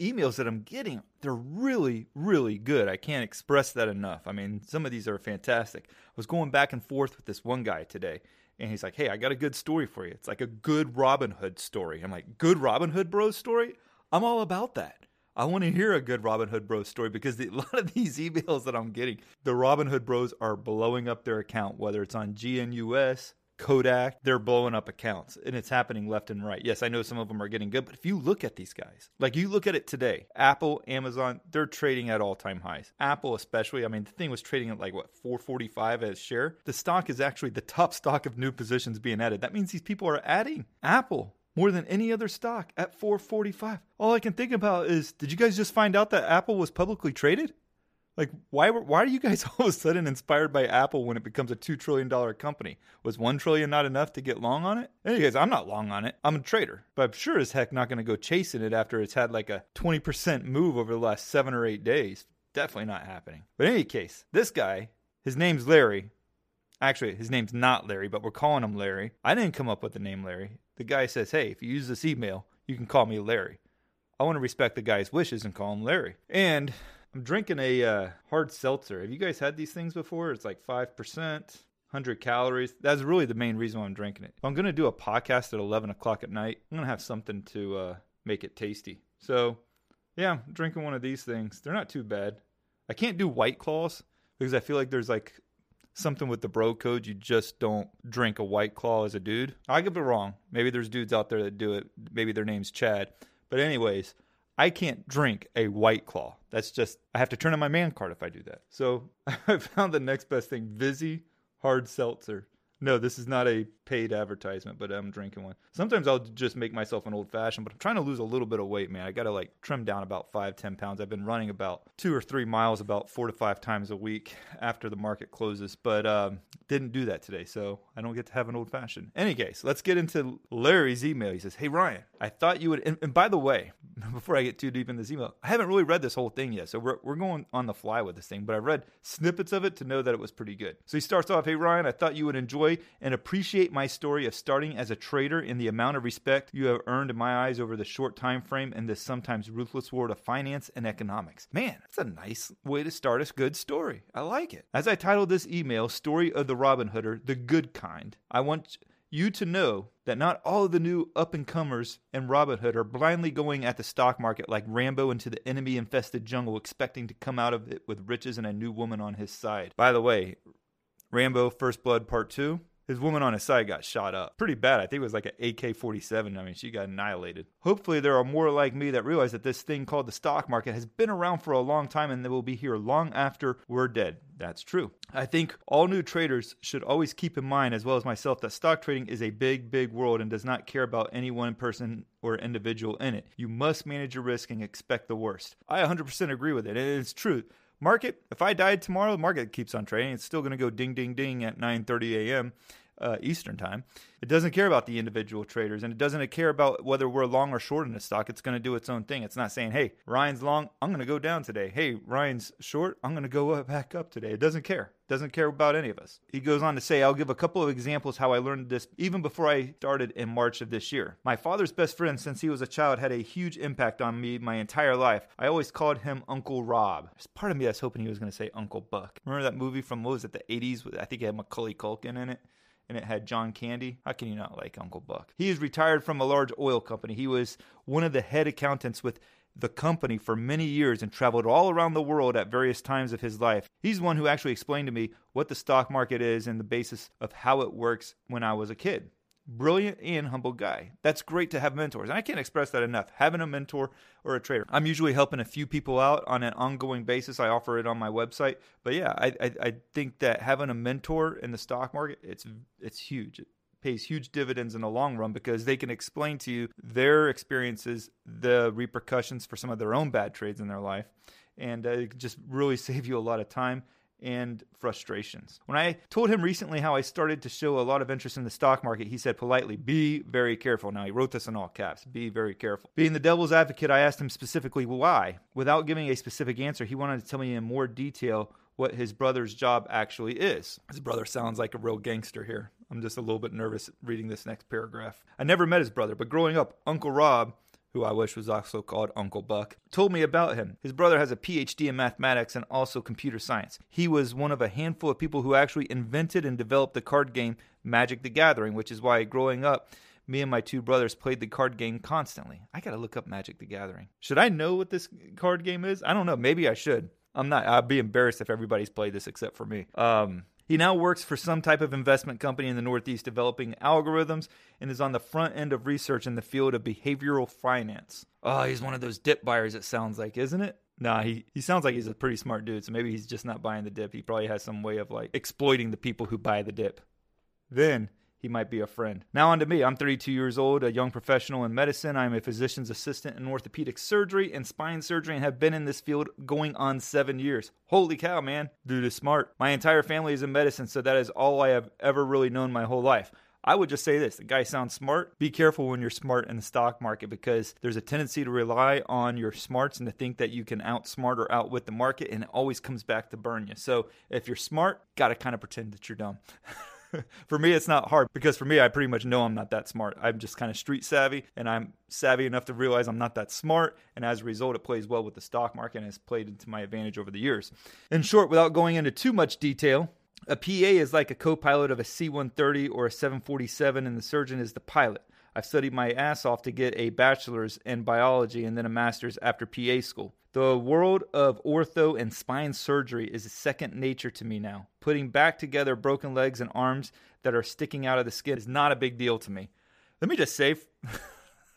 emails that I'm getting, they're really, really good. I can't express that enough. I mean, some of these are fantastic. I was going back and forth with this one guy today, and he's like, Hey, I got a good story for you. It's like a good Robin Hood story. I'm like, Good Robin Hood Bros story? I'm all about that. I want to hear a good Robin Hood Bros story because the, a lot of these emails that I'm getting, the Robin Hood Bros are blowing up their account, whether it's on GNUS, Kodak, they're blowing up accounts and it's happening left and right. Yes, I know some of them are getting good, but if you look at these guys, like you look at it today, Apple, Amazon, they're trading at all time highs. Apple, especially, I mean, the thing was trading at like what, 445 as share. The stock is actually the top stock of new positions being added. That means these people are adding Apple more than any other stock at 445. All I can think about is did you guys just find out that Apple was publicly traded? Like, why why are you guys all of a sudden inspired by Apple when it becomes a two trillion dollar company? Was one trillion not enough to get long on it? Anyways, I'm not long on it. I'm a trader, but I'm sure as heck not going to go chasing it after it's had like a 20% move over the last seven or eight days. Definitely not happening. But in any case, this guy, his name's Larry. Actually, his name's not Larry, but we're calling him Larry. I didn't come up with the name Larry. The guy says, "Hey, if you use this email, you can call me Larry." I want to respect the guy's wishes and call him Larry. And I'm drinking a uh, hard seltzer. Have you guys had these things before? It's like 5%, 100 calories. That's really the main reason why I'm drinking it. If I'm going to do a podcast at 11 o'clock at night, I'm going to have something to uh, make it tasty. So, yeah, I'm drinking one of these things. They're not too bad. I can't do White Claws because I feel like there's like something with the bro code. You just don't drink a White Claw as a dude. I could be wrong. Maybe there's dudes out there that do it. Maybe their name's Chad. But, anyways, I can't drink a White Claw. That's just, I have to turn on my man card if I do that. So I found the next best thing Vizzy Hard Seltzer. No, this is not a paid advertisement, but I'm drinking one. Sometimes I'll just make myself an old fashioned, but I'm trying to lose a little bit of weight, man. I got to like trim down about five, ten pounds. I've been running about two or three miles about four to five times a week after the market closes, but um, didn't do that today, so I don't get to have an old fashioned. Any case, let's get into Larry's email. He says, Hey, Ryan, I thought you would. And, and by the way, before I get too deep in this email, I haven't really read this whole thing yet, so we're, we're going on the fly with this thing, but I read snippets of it to know that it was pretty good. So he starts off, Hey, Ryan, I thought you would enjoy and appreciate my story of starting as a trader and the amount of respect you have earned in my eyes over the short time frame in this sometimes ruthless world of finance and economics. Man, that's a nice way to start a good story. I like it. As I titled this email, Story of the Robin Hooder, the Good Kind, I want you to know that not all of the new up and comers in Robinhood are blindly going at the stock market like Rambo into the enemy infested jungle, expecting to come out of it with riches and a new woman on his side. By the way, Rambo First Blood Part 2, his woman on his side got shot up. Pretty bad. I think it was like an AK 47. I mean, she got annihilated. Hopefully, there are more like me that realize that this thing called the stock market has been around for a long time and they will be here long after we're dead. That's true. I think all new traders should always keep in mind, as well as myself, that stock trading is a big, big world and does not care about any one person or individual in it. You must manage your risk and expect the worst. I 100% agree with it, and it's true. Market, if I died tomorrow, the market keeps on trading. It's still going to go ding, ding, ding at 9:30 a.m. Uh, Eastern time. It doesn't care about the individual traders, and it doesn't care about whether we're long or short in a stock. It's going to do its own thing. It's not saying, "Hey, Ryan's long, I'm going to go down today." Hey, Ryan's short, I'm going to go back up today. It doesn't care. Doesn't care about any of us. He goes on to say, "I'll give a couple of examples how I learned this even before I started in March of this year. My father's best friend since he was a child had a huge impact on me my entire life. I always called him Uncle Rob. There's part of me that's hoping he was going to say Uncle Buck. Remember that movie from what was it, the 80s? I think it had Macaulay Culkin in it." and it had John Candy. How can you not like Uncle Buck? He is retired from a large oil company. He was one of the head accountants with the company for many years and traveled all around the world at various times of his life. He's one who actually explained to me what the stock market is and the basis of how it works when I was a kid. Brilliant and humble guy. That's great to have mentors. And I can't express that enough. Having a mentor or a trader. I'm usually helping a few people out on an ongoing basis. I offer it on my website. But yeah, I, I, I think that having a mentor in the stock market, it's it's huge pays huge dividends in the long run because they can explain to you their experiences, the repercussions for some of their own bad trades in their life, and uh, it just really save you a lot of time and frustrations. When I told him recently how I started to show a lot of interest in the stock market, he said politely, Be very careful. Now, he wrote this in all caps Be very careful. Being the devil's advocate, I asked him specifically why. Without giving a specific answer, he wanted to tell me in more detail what his brother's job actually is. His brother sounds like a real gangster here. I'm just a little bit nervous reading this next paragraph. I never met his brother, but growing up, Uncle Rob, who I wish was also called Uncle Buck, told me about him. His brother has a PhD in mathematics and also computer science. He was one of a handful of people who actually invented and developed the card game Magic the Gathering, which is why growing up, me and my two brothers played the card game constantly. I gotta look up Magic the Gathering. Should I know what this card game is? I don't know. Maybe I should. I'm not. I'd be embarrassed if everybody's played this except for me. Um, he now works for some type of investment company in the Northeast developing algorithms and is on the front end of research in the field of behavioral finance. Oh, he's one of those dip buyers, it sounds like, isn't it? Nah, he, he sounds like he's a pretty smart dude, so maybe he's just not buying the dip. He probably has some way of like exploiting the people who buy the dip. Then he might be a friend. Now, on to me. I'm 32 years old, a young professional in medicine. I'm a physician's assistant in orthopedic surgery and spine surgery and have been in this field going on seven years. Holy cow, man. Dude is smart. My entire family is in medicine, so that is all I have ever really known my whole life. I would just say this the guy sounds smart. Be careful when you're smart in the stock market because there's a tendency to rely on your smarts and to think that you can outsmart or outwit the market, and it always comes back to burn you. So if you're smart, got to kind of pretend that you're dumb. for me, it's not hard because for me, I pretty much know I'm not that smart. I'm just kind of street savvy and I'm savvy enough to realize I'm not that smart. And as a result, it plays well with the stock market and has played into my advantage over the years. In short, without going into too much detail, a PA is like a co pilot of a C 130 or a 747, and the surgeon is the pilot. I've studied my ass off to get a bachelor's in biology and then a master's after PA school. The world of ortho and spine surgery is second nature to me now. Putting back together broken legs and arms that are sticking out of the skin is not a big deal to me. Let me just say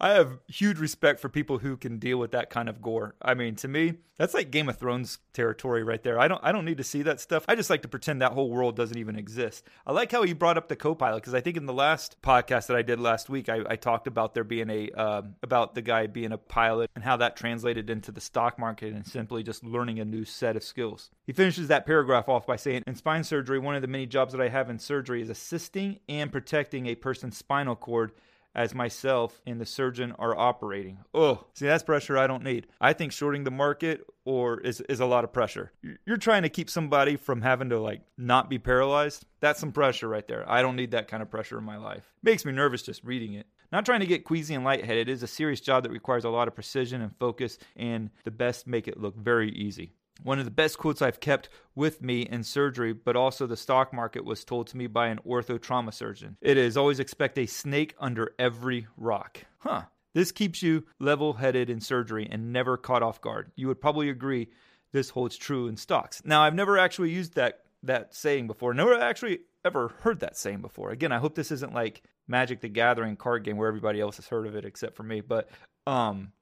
I have huge respect for people who can deal with that kind of gore. I mean, to me, that's like Game of Thrones territory right there. I don't I don't need to see that stuff. I just like to pretend that whole world doesn't even exist. I like how he brought up the co-pilot because I think in the last podcast that I did last week, I, I talked about there being a um, about the guy being a pilot and how that translated into the stock market and simply just learning a new set of skills. He finishes that paragraph off by saying, "In spine surgery, one of the many jobs that I have in surgery is assisting and protecting a person's spinal cord." As myself and the surgeon are operating. Oh, see, that's pressure I don't need. I think shorting the market or is, is a lot of pressure. You're trying to keep somebody from having to like not be paralyzed. That's some pressure right there. I don't need that kind of pressure in my life. Makes me nervous just reading it. Not trying to get queasy and lightheaded. It is a serious job that requires a lot of precision and focus, and the best make it look very easy. One of the best quotes I've kept with me in surgery, but also the stock market, was told to me by an ortho trauma surgeon. It is always expect a snake under every rock. Huh. This keeps you level headed in surgery and never caught off guard. You would probably agree this holds true in stocks. Now, I've never actually used that, that saying before, never actually ever heard that saying before. Again, I hope this isn't like Magic the Gathering card game where everybody else has heard of it except for me, but um,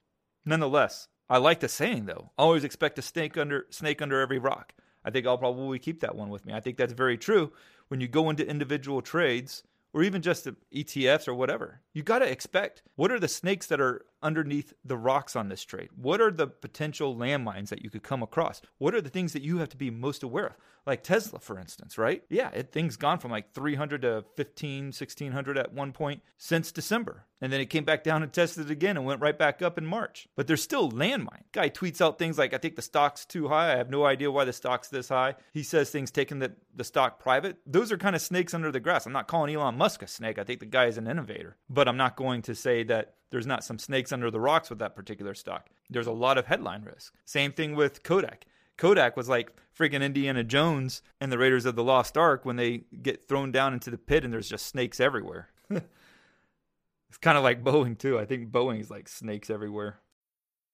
nonetheless, I like the saying though. Always expect a snake under snake under every rock. I think I'll probably keep that one with me. I think that's very true. When you go into individual trades or even just the ETFs or whatever, you got to expect what are the snakes that are underneath the rocks on this trade? What are the potential landmines that you could come across? What are the things that you have to be most aware of? Like Tesla, for instance, right? Yeah, it, things gone from like 300 to 15, 1600 at one point since December. And then it came back down and tested it again and went right back up in March. But there's still landmine. Guy tweets out things like, I think the stock's too high. I have no idea why the stock's this high. He says things taking the, the stock private. Those are kind of snakes under the grass. I'm not calling Elon Musk a snake. I think the guy is an innovator. But I'm not going to say that there's not some snakes under the rocks with that particular stock. There's a lot of headline risk. Same thing with Kodak. Kodak was like freaking Indiana Jones and the Raiders of the Lost Ark when they get thrown down into the pit and there's just snakes everywhere. it's kind of like Boeing too. I think Boeing is like snakes everywhere.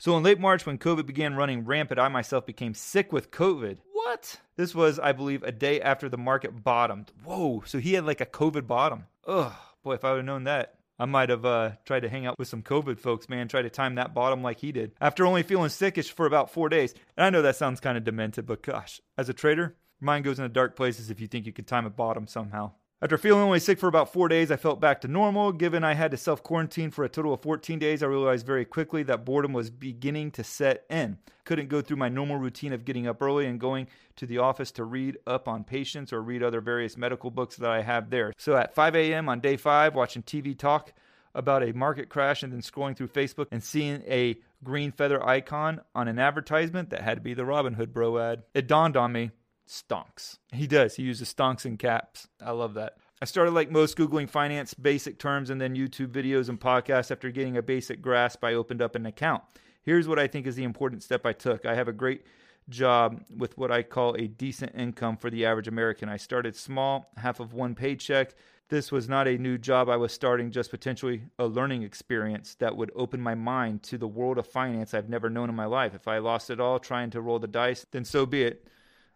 So in late March, when COVID began running rampant, I myself became sick with COVID. What? This was, I believe, a day after the market bottomed. Whoa, so he had like a COVID bottom. Ugh, boy, if I would have known that. I might have uh, tried to hang out with some COVID folks, man, try to time that bottom like he did. After only feeling sickish for about four days. And I know that sounds kind of demented, but gosh, as a trader, mind goes into dark places if you think you can time a bottom somehow. After feeling only sick for about four days, I felt back to normal. Given I had to self quarantine for a total of 14 days, I realized very quickly that boredom was beginning to set in. Couldn't go through my normal routine of getting up early and going to the office to read up on patients or read other various medical books that I have there. So at 5 a.m. on day five, watching TV talk about a market crash and then scrolling through Facebook and seeing a green feather icon on an advertisement that had to be the Robinhood Bro ad, it dawned on me stonks. He does. He uses stonks in caps. I love that. I started like most Googling finance basic terms and then YouTube videos and podcasts. After getting a basic grasp, I opened up an account. Here's what I think is the important step I took. I have a great job with what I call a decent income for the average American. I started small, half of one paycheck. This was not a new job I was starting, just potentially a learning experience that would open my mind to the world of finance I've never known in my life. If I lost it all trying to roll the dice, then so be it.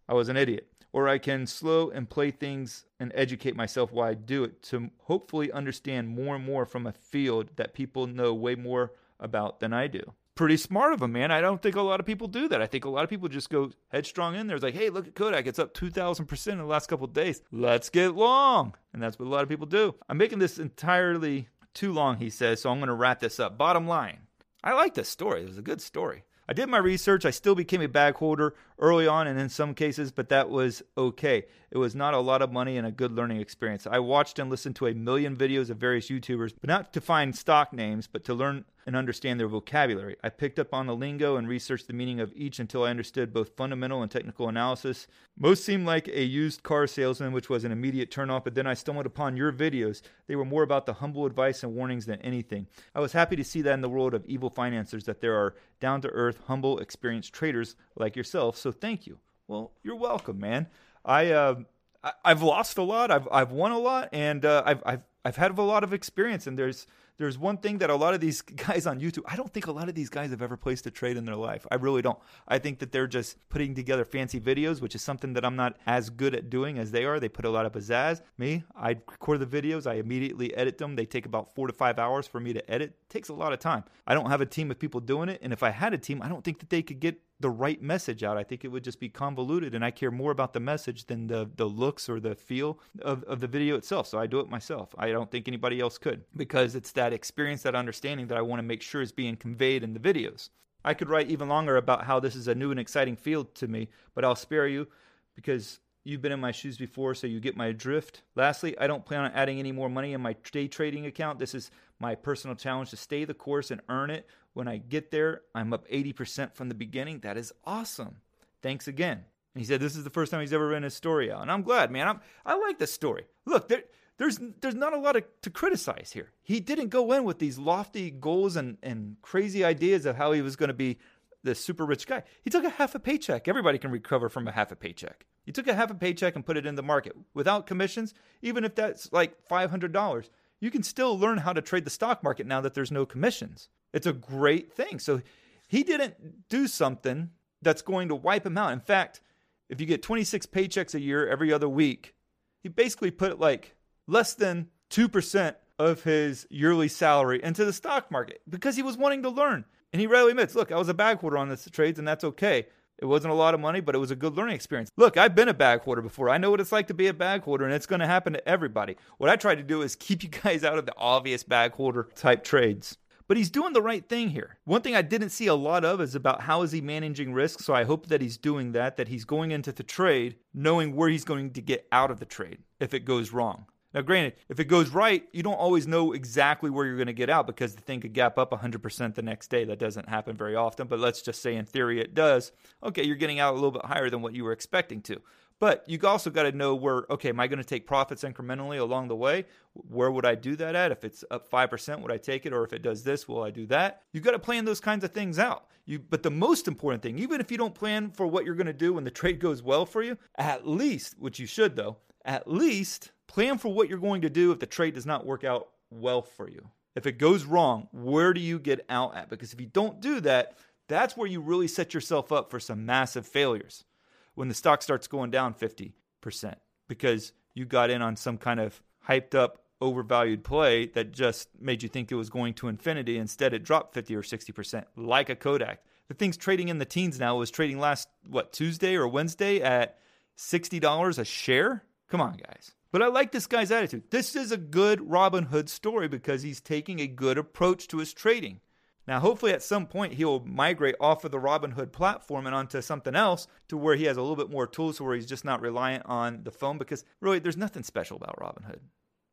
I was an idiot. Or I can slow and play things and educate myself while I do it to hopefully understand more and more from a field that people know way more about than I do. Pretty smart of him, man. I don't think a lot of people do that. I think a lot of people just go headstrong in there. It's like, hey, look at Kodak. It's up 2,000% in the last couple days. Let's get long. And that's what a lot of people do. I'm making this entirely too long, he says, so I'm going to wrap this up. Bottom line, I like this story. It was a good story. I did my research. I still became a bag holder early on and in some cases, but that was okay. It was not a lot of money and a good learning experience. I watched and listened to a million videos of various YouTubers, but not to find stock names, but to learn and understand their vocabulary. I picked up on the lingo and researched the meaning of each until I understood both fundamental and technical analysis. Most seemed like a used car salesman, which was an immediate turnoff, but then I stumbled upon your videos. They were more about the humble advice and warnings than anything. I was happy to see that in the world of evil financiers that there are down to earth, humble, experienced traders like yourself. So thank you. Well, you're welcome, man. I uh, I, have lost a lot. I've I've won a lot, and uh, I've I've I've had a lot of experience. And there's there's one thing that a lot of these guys on YouTube, I don't think a lot of these guys have ever placed a trade in their life. I really don't. I think that they're just putting together fancy videos, which is something that I'm not as good at doing as they are. They put a lot of pizzazz. Me, I record the videos, I immediately edit them. They take about four to five hours for me to edit. It takes a lot of time. I don't have a team of people doing it, and if I had a team, I don't think that they could get the right message out. I think it would just be convoluted, and I care more about the message than the the looks or the feel of, of the video itself. So I do it myself. I don't think anybody else could because it's that experience, that understanding that I want to make sure is being conveyed in the videos. I could write even longer about how this is a new and exciting field to me, but I'll spare you because you've been in my shoes before, so you get my drift. Lastly, I don't plan on adding any more money in my day trading account. This is my personal challenge to stay the course and earn it. When I get there, I'm up 80% from the beginning. That is awesome. Thanks again. And he said this is the first time he's ever written a story out. And I'm glad, man. I'm, I like this story. Look, there, there's, there's not a lot of, to criticize here. He didn't go in with these lofty goals and, and crazy ideas of how he was going to be the super rich guy. He took a half a paycheck. Everybody can recover from a half a paycheck. He took a half a paycheck and put it in the market without commissions, even if that's like $500 you can still learn how to trade the stock market now that there's no commissions. It's a great thing. So he didn't do something that's going to wipe him out. In fact, if you get 26 paychecks a year every other week, he basically put like less than 2% of his yearly salary into the stock market because he was wanting to learn. And he readily admits, look, I was a bag holder on this trades and that's okay. It wasn't a lot of money, but it was a good learning experience. Look, I've been a bag holder before. I know what it's like to be a bag holder, and it's going to happen to everybody. What I try to do is keep you guys out of the obvious bag holder type trades. But he's doing the right thing here. One thing I didn't see a lot of is about how is he managing risk. So I hope that he's doing that, that he's going into the trade knowing where he's going to get out of the trade if it goes wrong. Now, granted, if it goes right, you don't always know exactly where you're going to get out because the thing could gap up 100% the next day. That doesn't happen very often, but let's just say in theory it does. Okay, you're getting out a little bit higher than what you were expecting to. But you also got to know where, okay, am I going to take profits incrementally along the way? Where would I do that at? If it's up 5%, would I take it? Or if it does this, will I do that? You got to plan those kinds of things out. You, but the most important thing, even if you don't plan for what you're going to do when the trade goes well for you, at least, which you should though, at least plan for what you're going to do if the trade does not work out well for you. If it goes wrong, where do you get out at? Because if you don't do that, that's where you really set yourself up for some massive failures when the stock starts going down 50% because you got in on some kind of hyped up overvalued play that just made you think it was going to infinity. Instead, it dropped 50 or 60%, like a Kodak. The thing's trading in the teens now. It was trading last, what, Tuesday or Wednesday at $60 a share? Come on, guys. But I like this guy's attitude. This is a good Robin Hood story because he's taking a good approach to his trading. Now, hopefully, at some point, he'll migrate off of the Robin Hood platform and onto something else to where he has a little bit more tools where he's just not reliant on the phone because really, there's nothing special about Robinhood.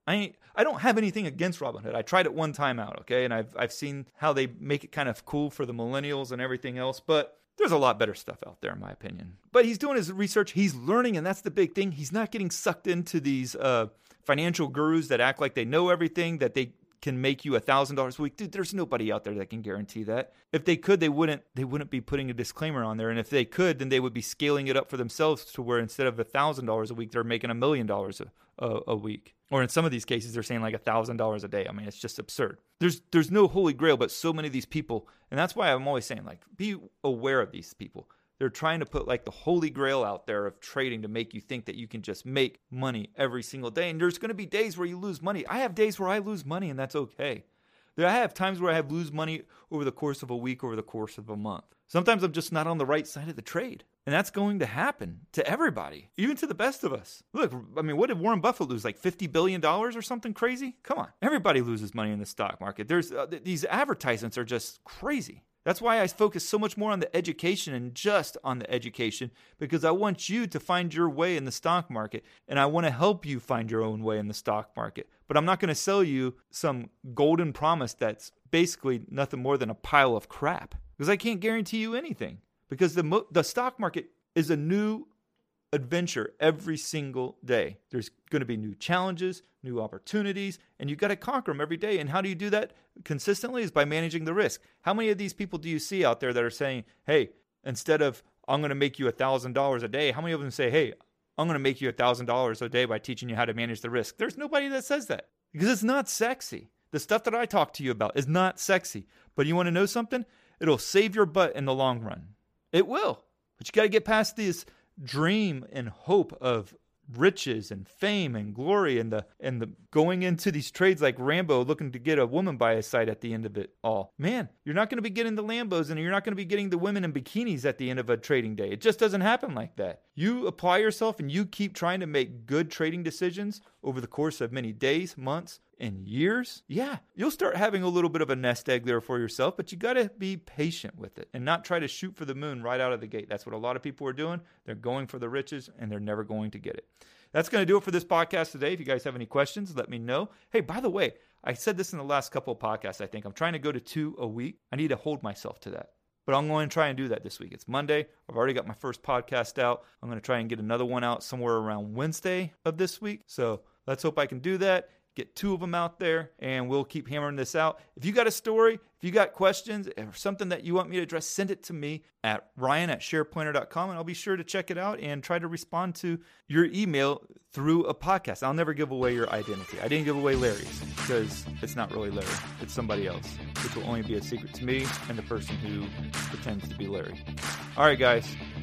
I I don't have anything against Robin Hood. I tried it one time out, okay, and I've I've seen how they make it kind of cool for the millennials and everything else, but there's a lot better stuff out there, in my opinion. But he's doing his research, he's learning, and that's the big thing. He's not getting sucked into these uh, financial gurus that act like they know everything, that they can make you a thousand dollars a week. Dude there's nobody out there that can guarantee that. If they could they wouldn't they wouldn't be putting a disclaimer on there. And if they could then they would be scaling it up for themselves to where instead of a thousand dollars a week they're making a million dollars a, a week or in some of these cases they're saying like a thousand dollars a day i mean it's just absurd there's there's no holy grail but so many of these people and that's why i'm always saying like be aware of these people they're trying to put like the holy grail out there of trading to make you think that you can just make money every single day. And there's going to be days where you lose money. I have days where I lose money, and that's okay. I have times where I have lose money over the course of a week, over the course of a month. Sometimes I'm just not on the right side of the trade. And that's going to happen to everybody, even to the best of us. Look, I mean, what did Warren Buffett lose? Like $50 billion or something crazy? Come on. Everybody loses money in the stock market. There's uh, these advertisements are just crazy. That's why I focus so much more on the education and just on the education because I want you to find your way in the stock market and I want to help you find your own way in the stock market. But I'm not going to sell you some golden promise that's basically nothing more than a pile of crap because I can't guarantee you anything because the mo- the stock market is a new adventure every single day. There's going to be new challenges, new opportunities, and you've got to conquer them every day. And how do you do that consistently? Is by managing the risk. How many of these people do you see out there that are saying, "Hey, instead of I'm going to make you a thousand dollars a day," how many of them say, "Hey, I'm going to make you a thousand dollars a day by teaching you how to manage the risk"? There's nobody that says that because it's not sexy. The stuff that I talk to you about is not sexy. But you want to know something? It'll save your butt in the long run. It will. But you got to get past these dream and hope of riches and fame and glory and the and the going into these trades like Rambo looking to get a woman by his side at the end of it all. Man, you're not going to be getting the Lambos and you're not going to be getting the women in bikinis at the end of a trading day. It just doesn't happen like that. You apply yourself and you keep trying to make good trading decisions over the course of many days, months, and years, yeah, you'll start having a little bit of a nest egg there for yourself, but you got to be patient with it and not try to shoot for the moon right out of the gate. That's what a lot of people are doing. They're going for the riches and they're never going to get it. That's going to do it for this podcast today. If you guys have any questions, let me know. Hey, by the way, I said this in the last couple of podcasts, I think. I'm trying to go to two a week. I need to hold myself to that. But I'm going to try and do that this week. It's Monday. I've already got my first podcast out. I'm going to try and get another one out somewhere around Wednesday of this week. So let's hope I can do that get two of them out there, and we'll keep hammering this out. If you got a story, if you got questions or something that you want me to address, send it to me at ryan at shareplanner.com, and I'll be sure to check it out and try to respond to your email through a podcast. I'll never give away your identity. I didn't give away Larry's because it's not really Larry, it's somebody else, which will only be a secret to me and the person who pretends to be Larry. All right, guys.